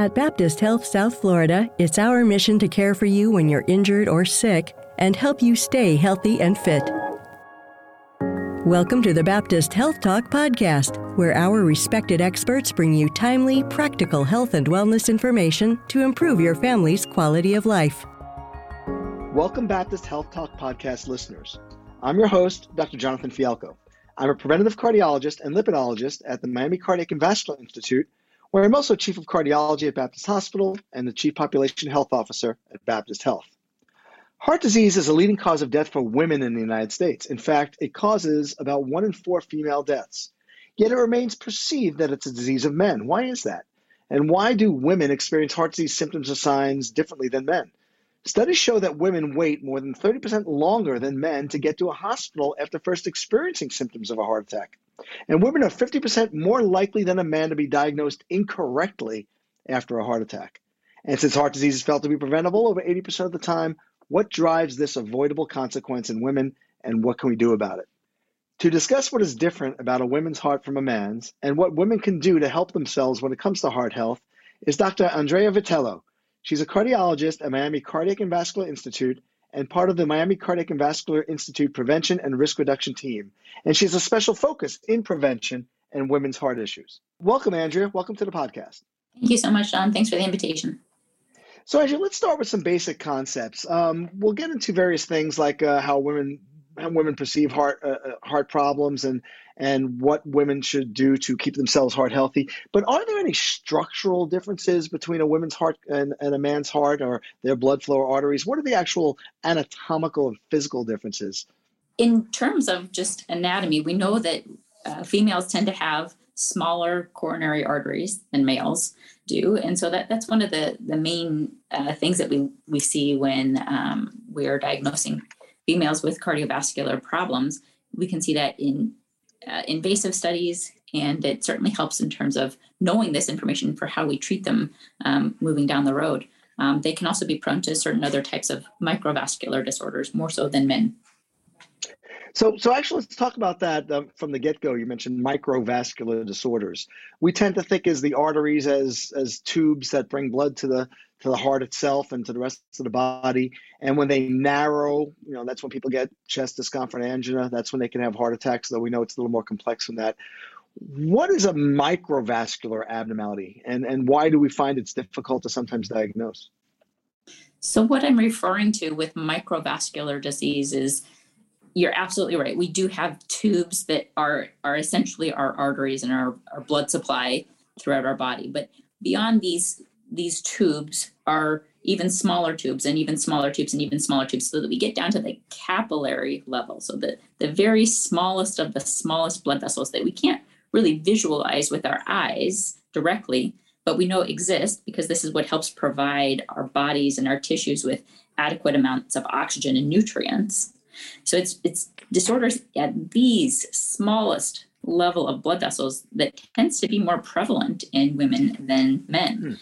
At Baptist Health South Florida, it's our mission to care for you when you're injured or sick and help you stay healthy and fit. Welcome to the Baptist Health Talk podcast, where our respected experts bring you timely, practical health and wellness information to improve your family's quality of life. Welcome, Baptist Health Talk podcast listeners. I'm your host, Dr. Jonathan Fialkow. I'm a preventative cardiologist and lipidologist at the Miami Cardiac and Vascular Institute where I'm also Chief of Cardiology at Baptist Hospital and the Chief Population Health Officer at Baptist Health. Heart disease is a leading cause of death for women in the United States. In fact, it causes about one in four female deaths. Yet it remains perceived that it's a disease of men. Why is that? And why do women experience heart disease symptoms or signs differently than men? Studies show that women wait more than 30% longer than men to get to a hospital after first experiencing symptoms of a heart attack. And women are 50% more likely than a man to be diagnosed incorrectly after a heart attack. And since heart disease is felt to be preventable over 80% of the time, what drives this avoidable consequence in women and what can we do about it? To discuss what is different about a woman's heart from a man's and what women can do to help themselves when it comes to heart health is Dr. Andrea Vitello. She's a cardiologist at Miami Cardiac and Vascular Institute and part of the Miami Cardiac and Vascular Institute Prevention and Risk Reduction team. And she has a special focus in prevention and women's heart issues. Welcome, Andrea. Welcome to the podcast. Thank you so much, John. Thanks for the invitation. So, Andrea, let's start with some basic concepts. Um, we'll get into various things like uh, how women women perceive heart uh, uh heart problems and and what women should do to keep themselves heart healthy. But are there any structural differences between a woman's heart and, and a man's heart or their blood flow or arteries? What are the actual anatomical and physical differences? In terms of just anatomy, we know that uh, females tend to have smaller coronary arteries than males do. And so that, that's one of the, the main uh, things that we, we see when um, we are diagnosing females with cardiovascular problems. We can see that in uh, invasive studies, and it certainly helps in terms of knowing this information for how we treat them um, moving down the road. Um, they can also be prone to certain other types of microvascular disorders, more so than men. So, so actually, let's talk about that uh, from the get-go. You mentioned microvascular disorders. We tend to think as the arteries as as tubes that bring blood to the to the heart itself and to the rest of the body. And when they narrow, you know, that's when people get chest discomfort, angina. That's when they can have heart attacks. Though we know it's a little more complex than that. What is a microvascular abnormality, and and why do we find it's difficult to sometimes diagnose? So, what I'm referring to with microvascular disease is you're absolutely right. We do have tubes that are are essentially our arteries and our, our blood supply throughout our body. But beyond these these tubes are even smaller tubes and even smaller tubes and even smaller tubes so that we get down to the capillary level. So the, the very smallest of the smallest blood vessels that we can't really visualize with our eyes directly, but we know exist because this is what helps provide our bodies and our tissues with adequate amounts of oxygen and nutrients. So it's it's disorders at these smallest level of blood vessels that tends to be more prevalent in women than men. Hmm.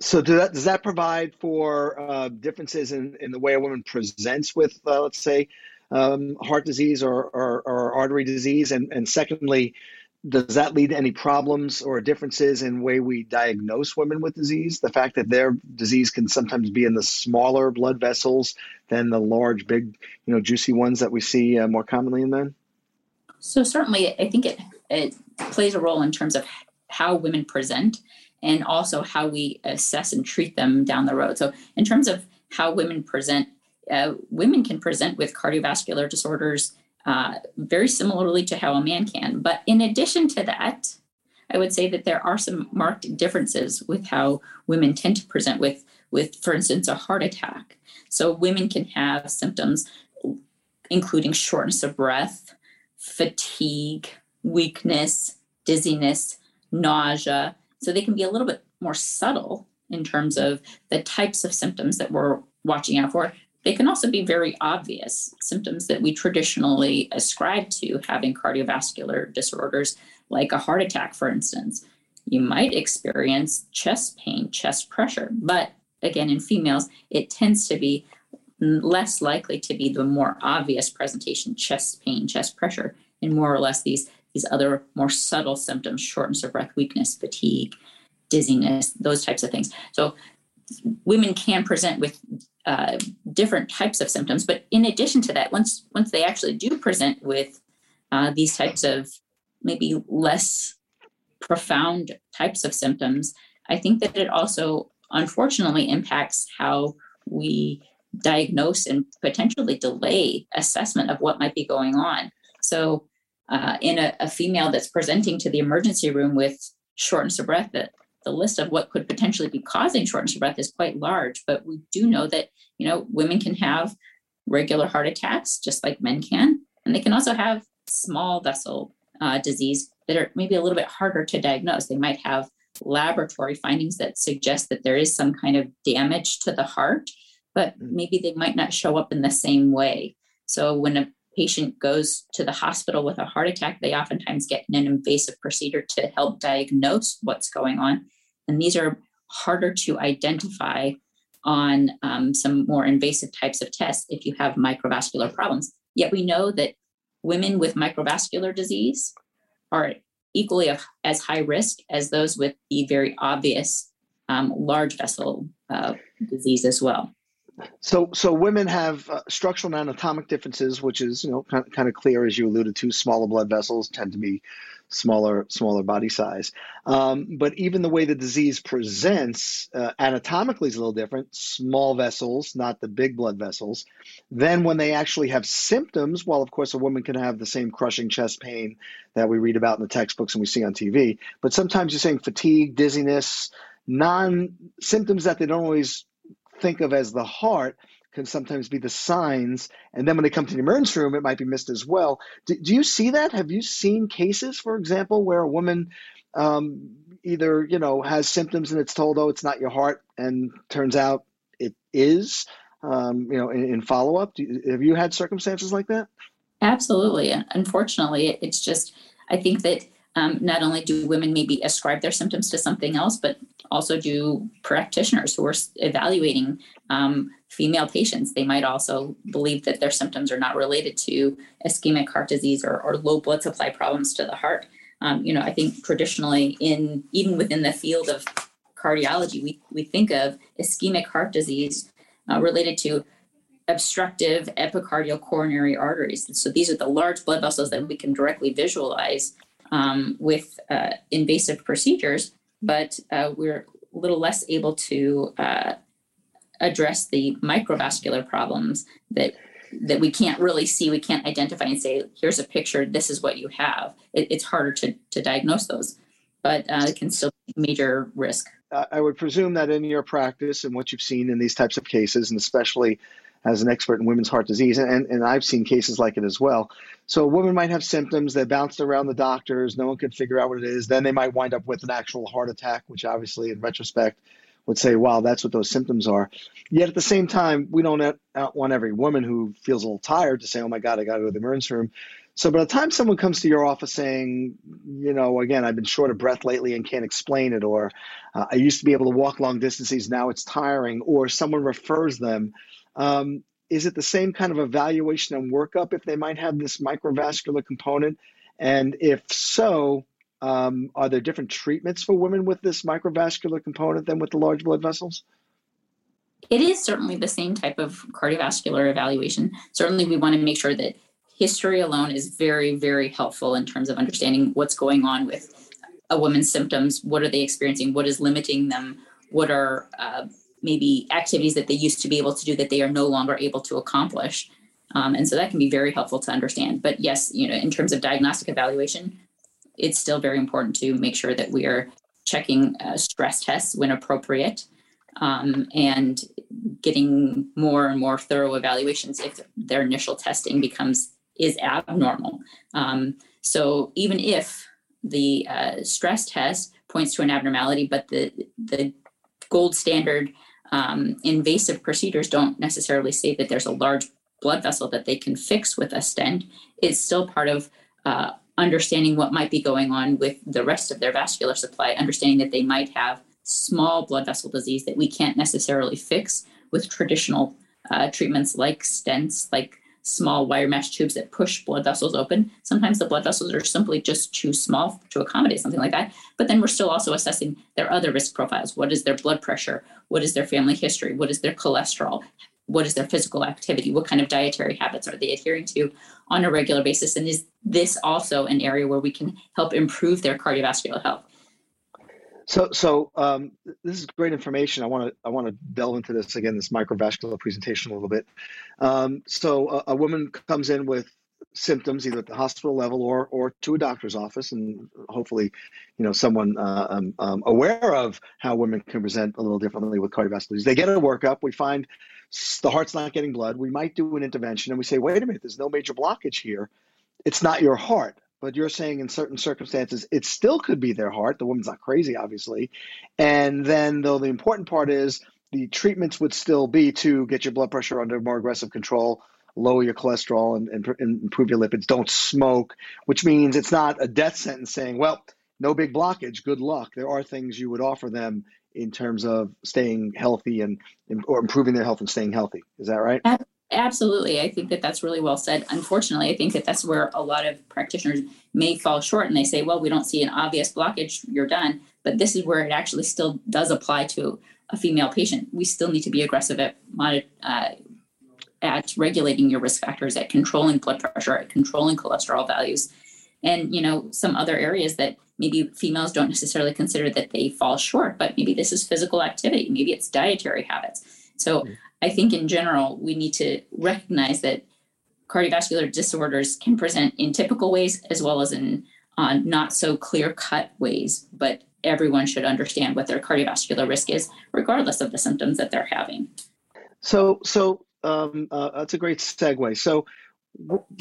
So do that, does that provide for uh, differences in, in the way a woman presents with, uh, let's say, um, heart disease or, or, or, artery disease? And, and secondly, does that lead to any problems or differences in way we diagnose women with disease? The fact that their disease can sometimes be in the smaller blood vessels than the large, big, you know, juicy ones that we see uh, more commonly in men. So certainly, I think it it plays a role in terms of how women present and also how we assess and treat them down the road. So in terms of how women present, uh, women can present with cardiovascular disorders uh, very similarly to how a man can. But in addition to that, I would say that there are some marked differences with how women tend to present with, with, for instance, a heart attack. So women can have symptoms including shortness of breath, fatigue, weakness, dizziness, nausea. So they can be a little bit more subtle in terms of the types of symptoms that we're watching out for. They can also be very obvious symptoms that we traditionally ascribe to having cardiovascular disorders, like a heart attack, for instance. You might experience chest pain, chest pressure, but again, in females, it tends to be less likely to be the more obvious presentation chest pain, chest pressure, and more or less these, these other more subtle symptoms shortness of breath, weakness, fatigue. dizziness, those types of things. So women can present with uh, different types of symptoms, but in addition to that, once once they actually do present with uh, these types of maybe less profound types of symptoms, I think that it also unfortunately impacts how we diagnose and potentially delay assessment of what might be going on. So, uh, in a, a, female that's presenting to the emergency room with shortness of breath, that the list of what could potentially be causing shortness of breath is quite large. But we do know that you know women can have regular heart attacks just like men can, and they can also have small vessel uh, disease that are maybe a little bit harder to diagnose. They might have laboratory findings that suggest that there is some kind of damage to the heart, but mm. maybe they might not show up in the same way. So when a patient goes to the hospital with a heart attack, they oftentimes get an invasive procedure to help diagnose what's going on. And these are harder to identify on um, some more invasive types of tests if you have microvascular problems. Yet we know that women with microvascular disease are equally as high risk as those with the very obvious um, large vessel uh, disease as well. So, so women have uh, structural and anatomic differences, which is you know kind of, kind of clear as you alluded to. Smaller blood vessels tend to be smaller, smaller body size. Um, but even the way the disease presents uh, anatomically is a little different. Small vessels, not the big blood vessels. Then, when they actually have symptoms, well, of course, a woman can have the same crushing chest pain that we read about in the textbooks and we see on TV. But sometimes you're saying fatigue, dizziness, non symptoms that they don't always think of as the heart can sometimes be the signs. And then when they come to the emergency room, it might be missed as well. Do, do you see that? Have you seen cases, for example, where a woman um, either, you know, has symptoms and it's told, oh, it's not your heart, and turns out it is, um, you know, in, in follow up? Have you had circumstances like that? Absolutely. Unfortunately, it's just, I think that um, not only do women maybe ascribe their symptoms to something else, but also do practitioners who are evaluating um, female patients. They might also believe that their symptoms are not related to ischemic heart disease or, or low blood supply problems to the heart. Um, you know, I think traditionally, in even within the field of cardiology, we, we think of ischemic heart disease uh, related to obstructive epicardial coronary arteries. So these are the large blood vessels that we can directly visualize um, with uh, invasive procedures, but uh, we're a little less able to uh, address the microvascular problems that that we can't really see, we can't identify and say, here's a picture, this is what you have. It, it's harder to, to diagnose those, but uh, it can still be major risk. I would presume that in your practice and what you've seen in these types of cases, and especially as an expert in women's heart disease, and, and I've seen cases like it as well. So a woman might have symptoms, they bounced around the doctors, no one could figure out what it is. Then they might wind up with an actual heart attack, which obviously in retrospect would say, wow, that's what those symptoms are. Yet at the same time, we don't want every woman who feels a little tired to say, oh my God, I got to go to the emergency room. So by the time someone comes to your office saying, you know, again, I've been short of breath lately and can't explain it, or I used to be able to walk long distances, now it's tiring, or someone refers them, um, is it the same kind of evaluation and workup if they might have this microvascular component? And if so, um, are there different treatments for women with this microvascular component than with the large blood vessels? It is certainly the same type of cardiovascular evaluation. Certainly, we want to make sure that history alone is very, very helpful in terms of understanding what's going on with a woman's symptoms. What are they experiencing? What is limiting them? What are uh, maybe activities that they used to be able to do that they are no longer able to accomplish. Um, and so that can be very helpful to understand. But yes, you know, in terms of diagnostic evaluation, it's still very important to make sure that we are checking uh, stress tests when appropriate um, and getting more and more thorough evaluations if their initial testing becomes is abnormal. Um, so even if the uh, stress test points to an abnormality, but the the gold standard um, invasive procedures don't necessarily say that there's a large blood vessel that they can fix with a stent. It's still part of uh, understanding what might be going on with the rest of their vascular supply, understanding that they might have small blood vessel disease that we can't necessarily fix with traditional uh, treatments like stents, like small wire mesh tubes that push blood vessels open. Sometimes the blood vessels are simply just too small to accommodate something like that. But then we're still also assessing their other risk profiles. What is their blood pressure? What is their family history? What is their cholesterol? What is their physical activity? What kind of dietary habits are they adhering to on a regular basis? And is this also an area where we can help improve their cardiovascular health? So, so um, this is great information. I want to I want to delve into this again, this microvascular presentation a little bit. Um, so, a, a, woman comes in with symptoms either at the hospital level or or to a doctor's office, and hopefully, you know, someone uh, um, um aware of how women can present a little differently with cardiovascular disease. They get a workup. We find the heart's not getting blood. We might do an intervention, and we say, wait a minute, there's no major blockage here. It's not your heart but you're saying in certain circumstances it still could be their heart. The woman's not crazy, obviously. And then, though, the important part is the treatments would still be to get your blood pressure under more aggressive control, lower your cholesterol, and, and, and improve your lipids. Don't smoke, which means it's not a death sentence saying, well, no big blockage, good luck. There are things you would offer them in terms of staying healthy and or improving their health and staying healthy. Is that right? Absolutely. I think that that's really well said. Unfortunately, I think that that's where a lot of practitioners may fall short and they say, well, we don't see an obvious blockage, you're done. But this is where it actually still does apply to a female patient. We still need to be aggressive at, uh, at regulating your risk factors, at controlling blood pressure, at controlling cholesterol values. And, you know, some other areas that maybe females don't necessarily consider that they fall short, but maybe this is physical activity, maybe it's dietary habits. So mm-hmm. I think in general, we need to recognize that cardiovascular disorders can present in typical ways as well as in uh, not so clear cut ways, but everyone should understand what their cardiovascular risk is, regardless of the symptoms that they're having. So, so um, uh, that's a great segue. So,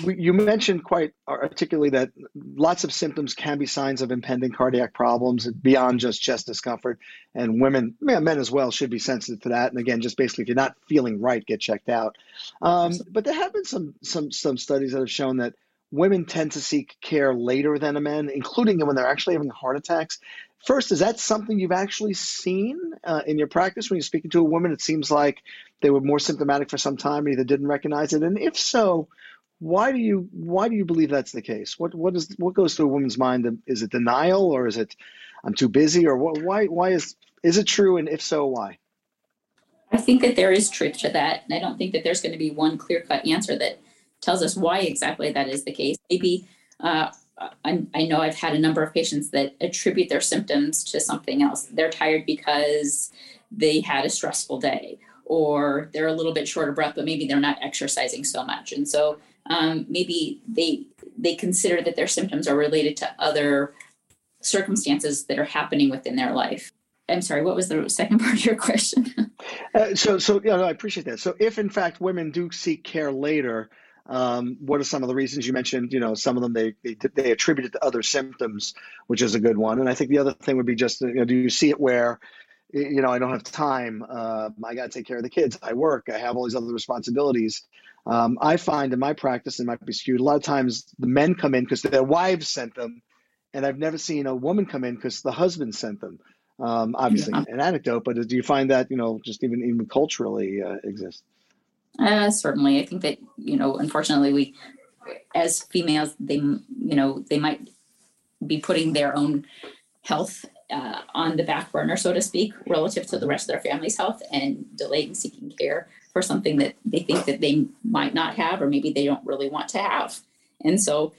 you mentioned quite articulately that lots of symptoms can be signs of impending cardiac problems beyond just chest discomfort, and women, men as well, should be sensitive to that. And again, just basically, if you're not feeling right, get checked out. Um, but there have been some some some studies that have shown that women tend to seek care later than men, including when they're actually having heart attacks. First, is that something you've actually seen uh, in your practice when you're speaking to a woman? It seems like they were more symptomatic for some time, and either didn't recognize it, and if so why do you why do you believe that's the case? What what is what goes through a woman's mind? Is it denial or is it I'm too busy or what, why why is is it true and if so why? I think that there is truth to that, and I don't think that there's going to be one clear cut answer that tells us why exactly that is the case. Maybe uh, I, I know I've had a number of patients that attribute their symptoms to something else. They're tired because they had a stressful day, or they're a little bit short of breath, but maybe they're not exercising so much, and so um, maybe they they consider that their symptoms are related to other circumstances that are happening within their life. I'm sorry, what was the second part of your question? uh, so, so yeah, no, I appreciate that. So, if in fact women do seek care later, um, what are some of the reasons you mentioned? You know, some of them they, they they attribute it to other symptoms, which is a good one. And I think the other thing would be just, you know, do you see it where, you know, I don't have time. Uh, I got to take care of the kids. I work. I have all these other responsibilities. Um, I find in my practice, it might be skewed, a lot of times the men come in because their wives sent them, and I've never seen a woman come in because the husband sent them. Um, obviously, yeah. an anecdote, but do you find that you know just even even culturally uh, exists? Uh, certainly, I think that you know, unfortunately, we as females, they you know they might be putting their own health uh, on the back burner, so to speak, relative to the rest of their family's health, and delaying seeking care for something that they think that they might not have or maybe they don't really want to have and so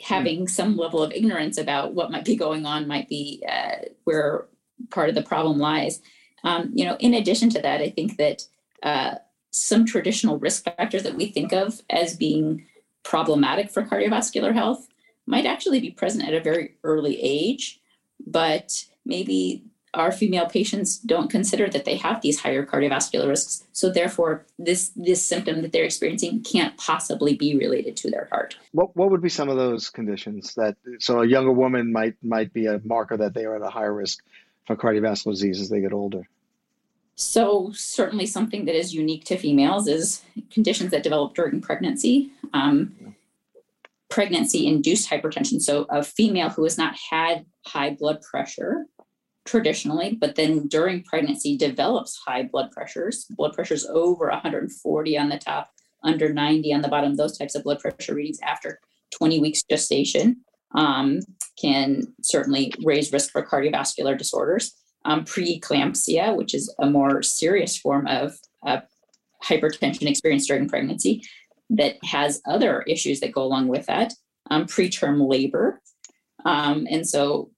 having mm. some level of ignorance about what might be going on might be uh, where part of the problem lies um, you know in addition to that i think that uh, some traditional risk factors that we think of as being problematic for cardiovascular health might actually be present at a very early age but maybe our female patients don't consider that they have these higher cardiovascular risks. So therefore, this this symptom that they're experiencing can't possibly be related to their heart. What what would be some of those conditions that so a younger woman might might be a marker that they are at a higher risk for cardiovascular disease as they get older? So certainly something that is unique to females is conditions that develop during pregnancy. Um, pregnancy induced hypertension. So a female who has not had high blood pressure traditionally, but then during pregnancy develops high blood pressures, blood pressures over 140 on the top under 90 on the bottom, those types of blood pressure readings after 20 weeks gestation um, can certainly raise risk for cardiovascular disorders. Um, preeclampsia, which is a more serious form of uh, hypertension experienced during pregnancy, that has other issues that go along with that. Um, preterm labor, um, and so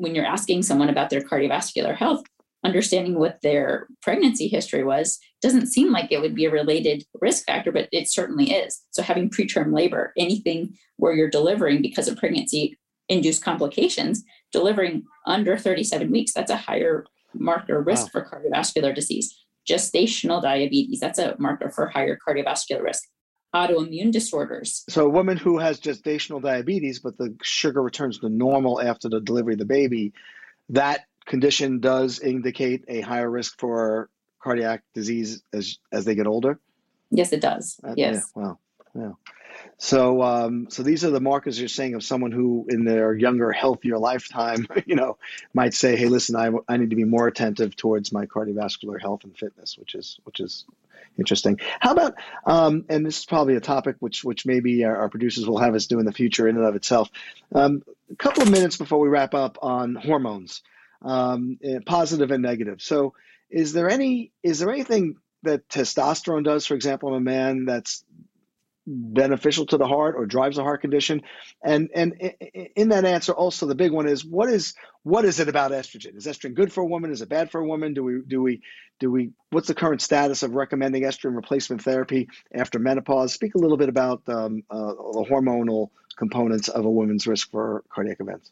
when you're asking someone about their cardiovascular health, understanding what their pregnancy history was doesn't seem like it would be a related risk factor, but it certainly is. So, having preterm labor, anything where you're delivering because of pregnancy induced complications, delivering under 37 weeks, that's a higher marker risk wow. for cardiovascular disease. Gestational diabetes, that's a marker for higher cardiovascular risk. Autoimmune disorders. So, a woman who has gestational diabetes, but the sugar returns to normal after the delivery of the baby, that condition does indicate a higher risk for cardiac disease as as they get older. Yes, it does. Uh, yes. Yeah, wow. Yeah. So, um, so these are the markers you're saying of someone who, in their younger, healthier lifetime, you know, might say, "Hey, listen, I, I need to be more attentive towards my cardiovascular health and fitness," which is which is interesting. How about, um, and this is probably a topic which which maybe our, our, producers will have us do in the future, in and of itself. Um, a couple of minutes before we wrap up on hormones um, eh, positive and negative. So, is there any is there anything that testosterone does, for example, in a man that's beneficial to the heart or drives a heart condition? And and in that answer, also the big one is what is what is it about estrogen? Is estrogen good for a woman? Is it bad for a woman? Do we do we do we? What's the current status of recommending estrogen replacement therapy after menopause? Speak a little bit about um, uh, the hormonal components of a woman's risk for cardiac events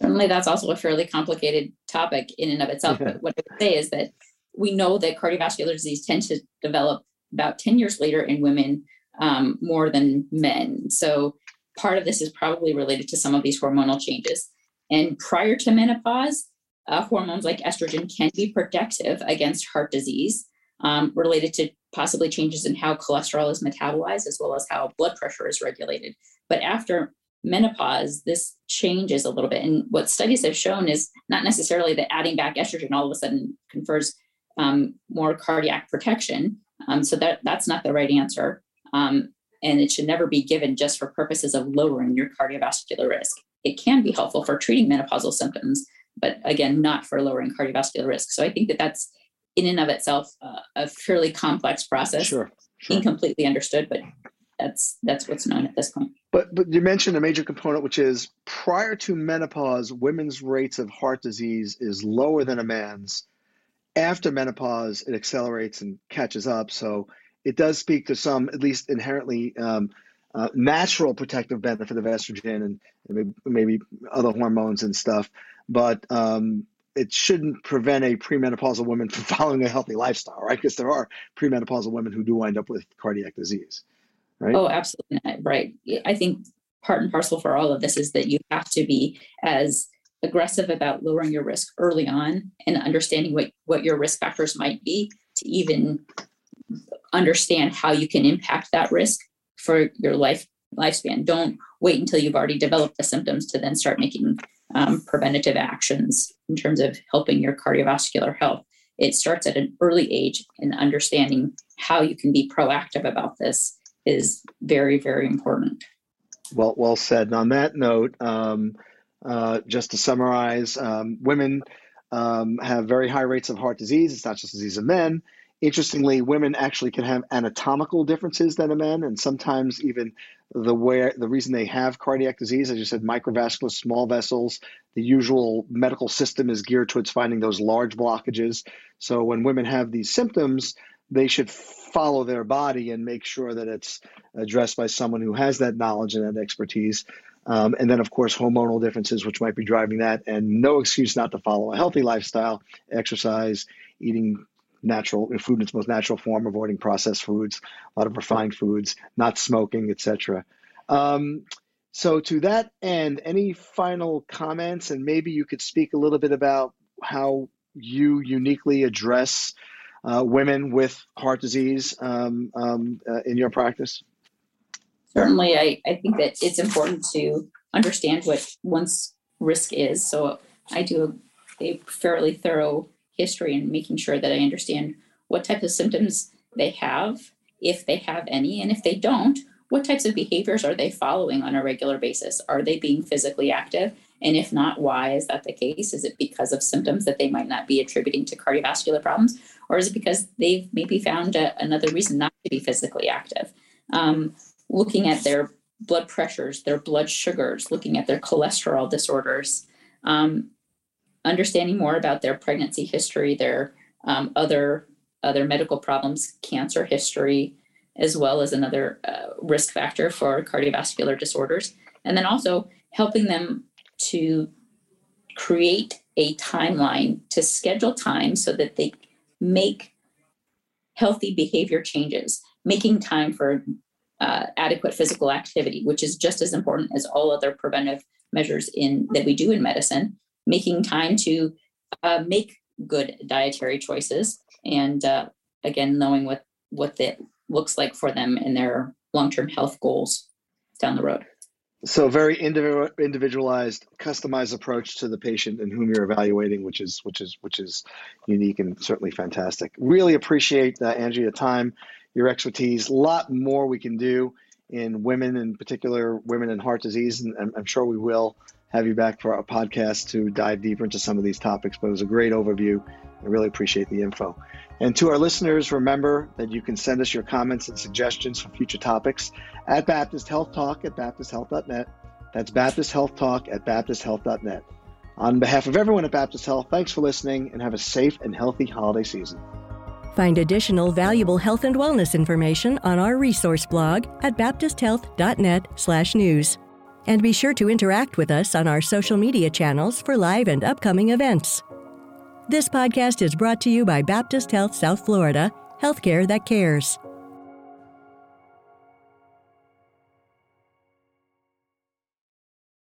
certainly that's also a fairly complicated topic in and of itself. But what I would say is that we know that cardiovascular disease tends to develop about 10 years later in women um, more than men. So part of this is probably related to some of these hormonal changes. And prior to menopause, uh, hormones like estrogen can be protective against heart disease um, related to possibly changes in how cholesterol is metabolized as well as how blood pressure is regulated. But after menopause, this changes a little bit. And what studies have shown is not necessarily that adding back estrogen all of a sudden confers um, more cardiac protection. Um, so that that's not the right answer. Um, and it should never be given just for purposes of lowering your cardiovascular risk. It can be helpful for treating menopausal symptoms, but again, not for lowering cardiovascular risk. So I think that that's in and of itself uh, a fairly complex process, sure, sure. incompletely understood, but that's that's what's known at this point. But but you mentioned a major component, which is prior to menopause, women's rates of heart disease is lower than a man's. After menopause, it accelerates and catches up. So it does speak to some, at least inherently um, uh, natural protective benefit of estrogen and, and, maybe other hormones and stuff. But um, it shouldn't prevent a premenopausal woman from following a healthy lifestyle, right? Because there are premenopausal women who do wind up with cardiac disease right? Oh, absolutely not. Right. I think part and parcel for all of this is that you have to be as aggressive about lowering your risk early on and understanding what, what your risk factors might be to even understand how you can impact that risk for your life lifespan. Don't wait until you've already developed the symptoms to then start making um, preventative actions in terms of helping your cardiovascular health. It starts at an early age and understanding how you can be proactive about this is very, very important. Well, well said. And on that note, um, uh, just to summarize, um, women um, have very high rates of heart disease. It's not just disease of men. Interestingly, women actually can have anatomical differences than a man, and sometimes even the where the reason they have cardiac disease, as you said, microvascular small vessels. The usual medical system is geared towards finding those large blockages. So when women have these symptoms, they should follow their body and make sure that it's addressed by someone who has that knowledge and that expertise. Um, and then, of course, hormonal differences, which might be driving that, and no excuse not to follow a healthy lifestyle, exercise, eating natural food in its most natural form, avoiding processed foods, a lot of refined foods, not smoking, etc. Um, so, to that end, any final comments, and maybe you could speak a little bit about how you uniquely address uh, women with heart disease um, um, uh, in your practice? Certainly, I, I think that it's important to understand what one's risk is. So I do a, a fairly thorough history and making sure that I understand what type of symptoms they have if they have any, and if they don't, what types of behaviors are they following on a regular basis? Are they being physically active? And if not, why is that the case? Is it because of symptoms that they might not be attributing to cardiovascular problems? Or is it because they've maybe found a, another reason not to be physically active? Um, looking at their blood pressures, their blood sugars, looking at their cholesterol disorders, um, understanding more about their pregnancy history, their um, other other medical problems, cancer history, as well as another uh, risk factor for cardiovascular disorders, and then also helping them to create a timeline to schedule time so that they make healthy behavior changes, making time for uh, adequate physical activity, which is just as important as all other preventive measures in that we do in medicine. Making time to uh, make good dietary choices, and uh, again, knowing what what that looks like for them in their long term health goals down the road. So very individualized, customized approach to the patient and whom you're evaluating, which is which is which is unique and certainly fantastic. Really appreciate uh, your time, your expertise. A lot more we can do in women, in particular women and heart disease, and I'm, I'm sure we will have you back for our podcast to dive deeper into some of these topics. But it was a great overview. I really appreciate the info. And to our listeners, remember that you can send us your comments and suggestions for future topics at Baptist Health Talk at BaptistHealth.net. That's Baptist Health Talk at BaptistHealth.net. On behalf of everyone at Baptist Health, thanks for listening and have a safe and healthy holiday season. Find additional valuable health and wellness information on our resource blog at baptisthealth.net/news. And be sure to interact with us on our social media channels for live and upcoming events. This podcast is brought to you by Baptist Health South Florida, healthcare that cares.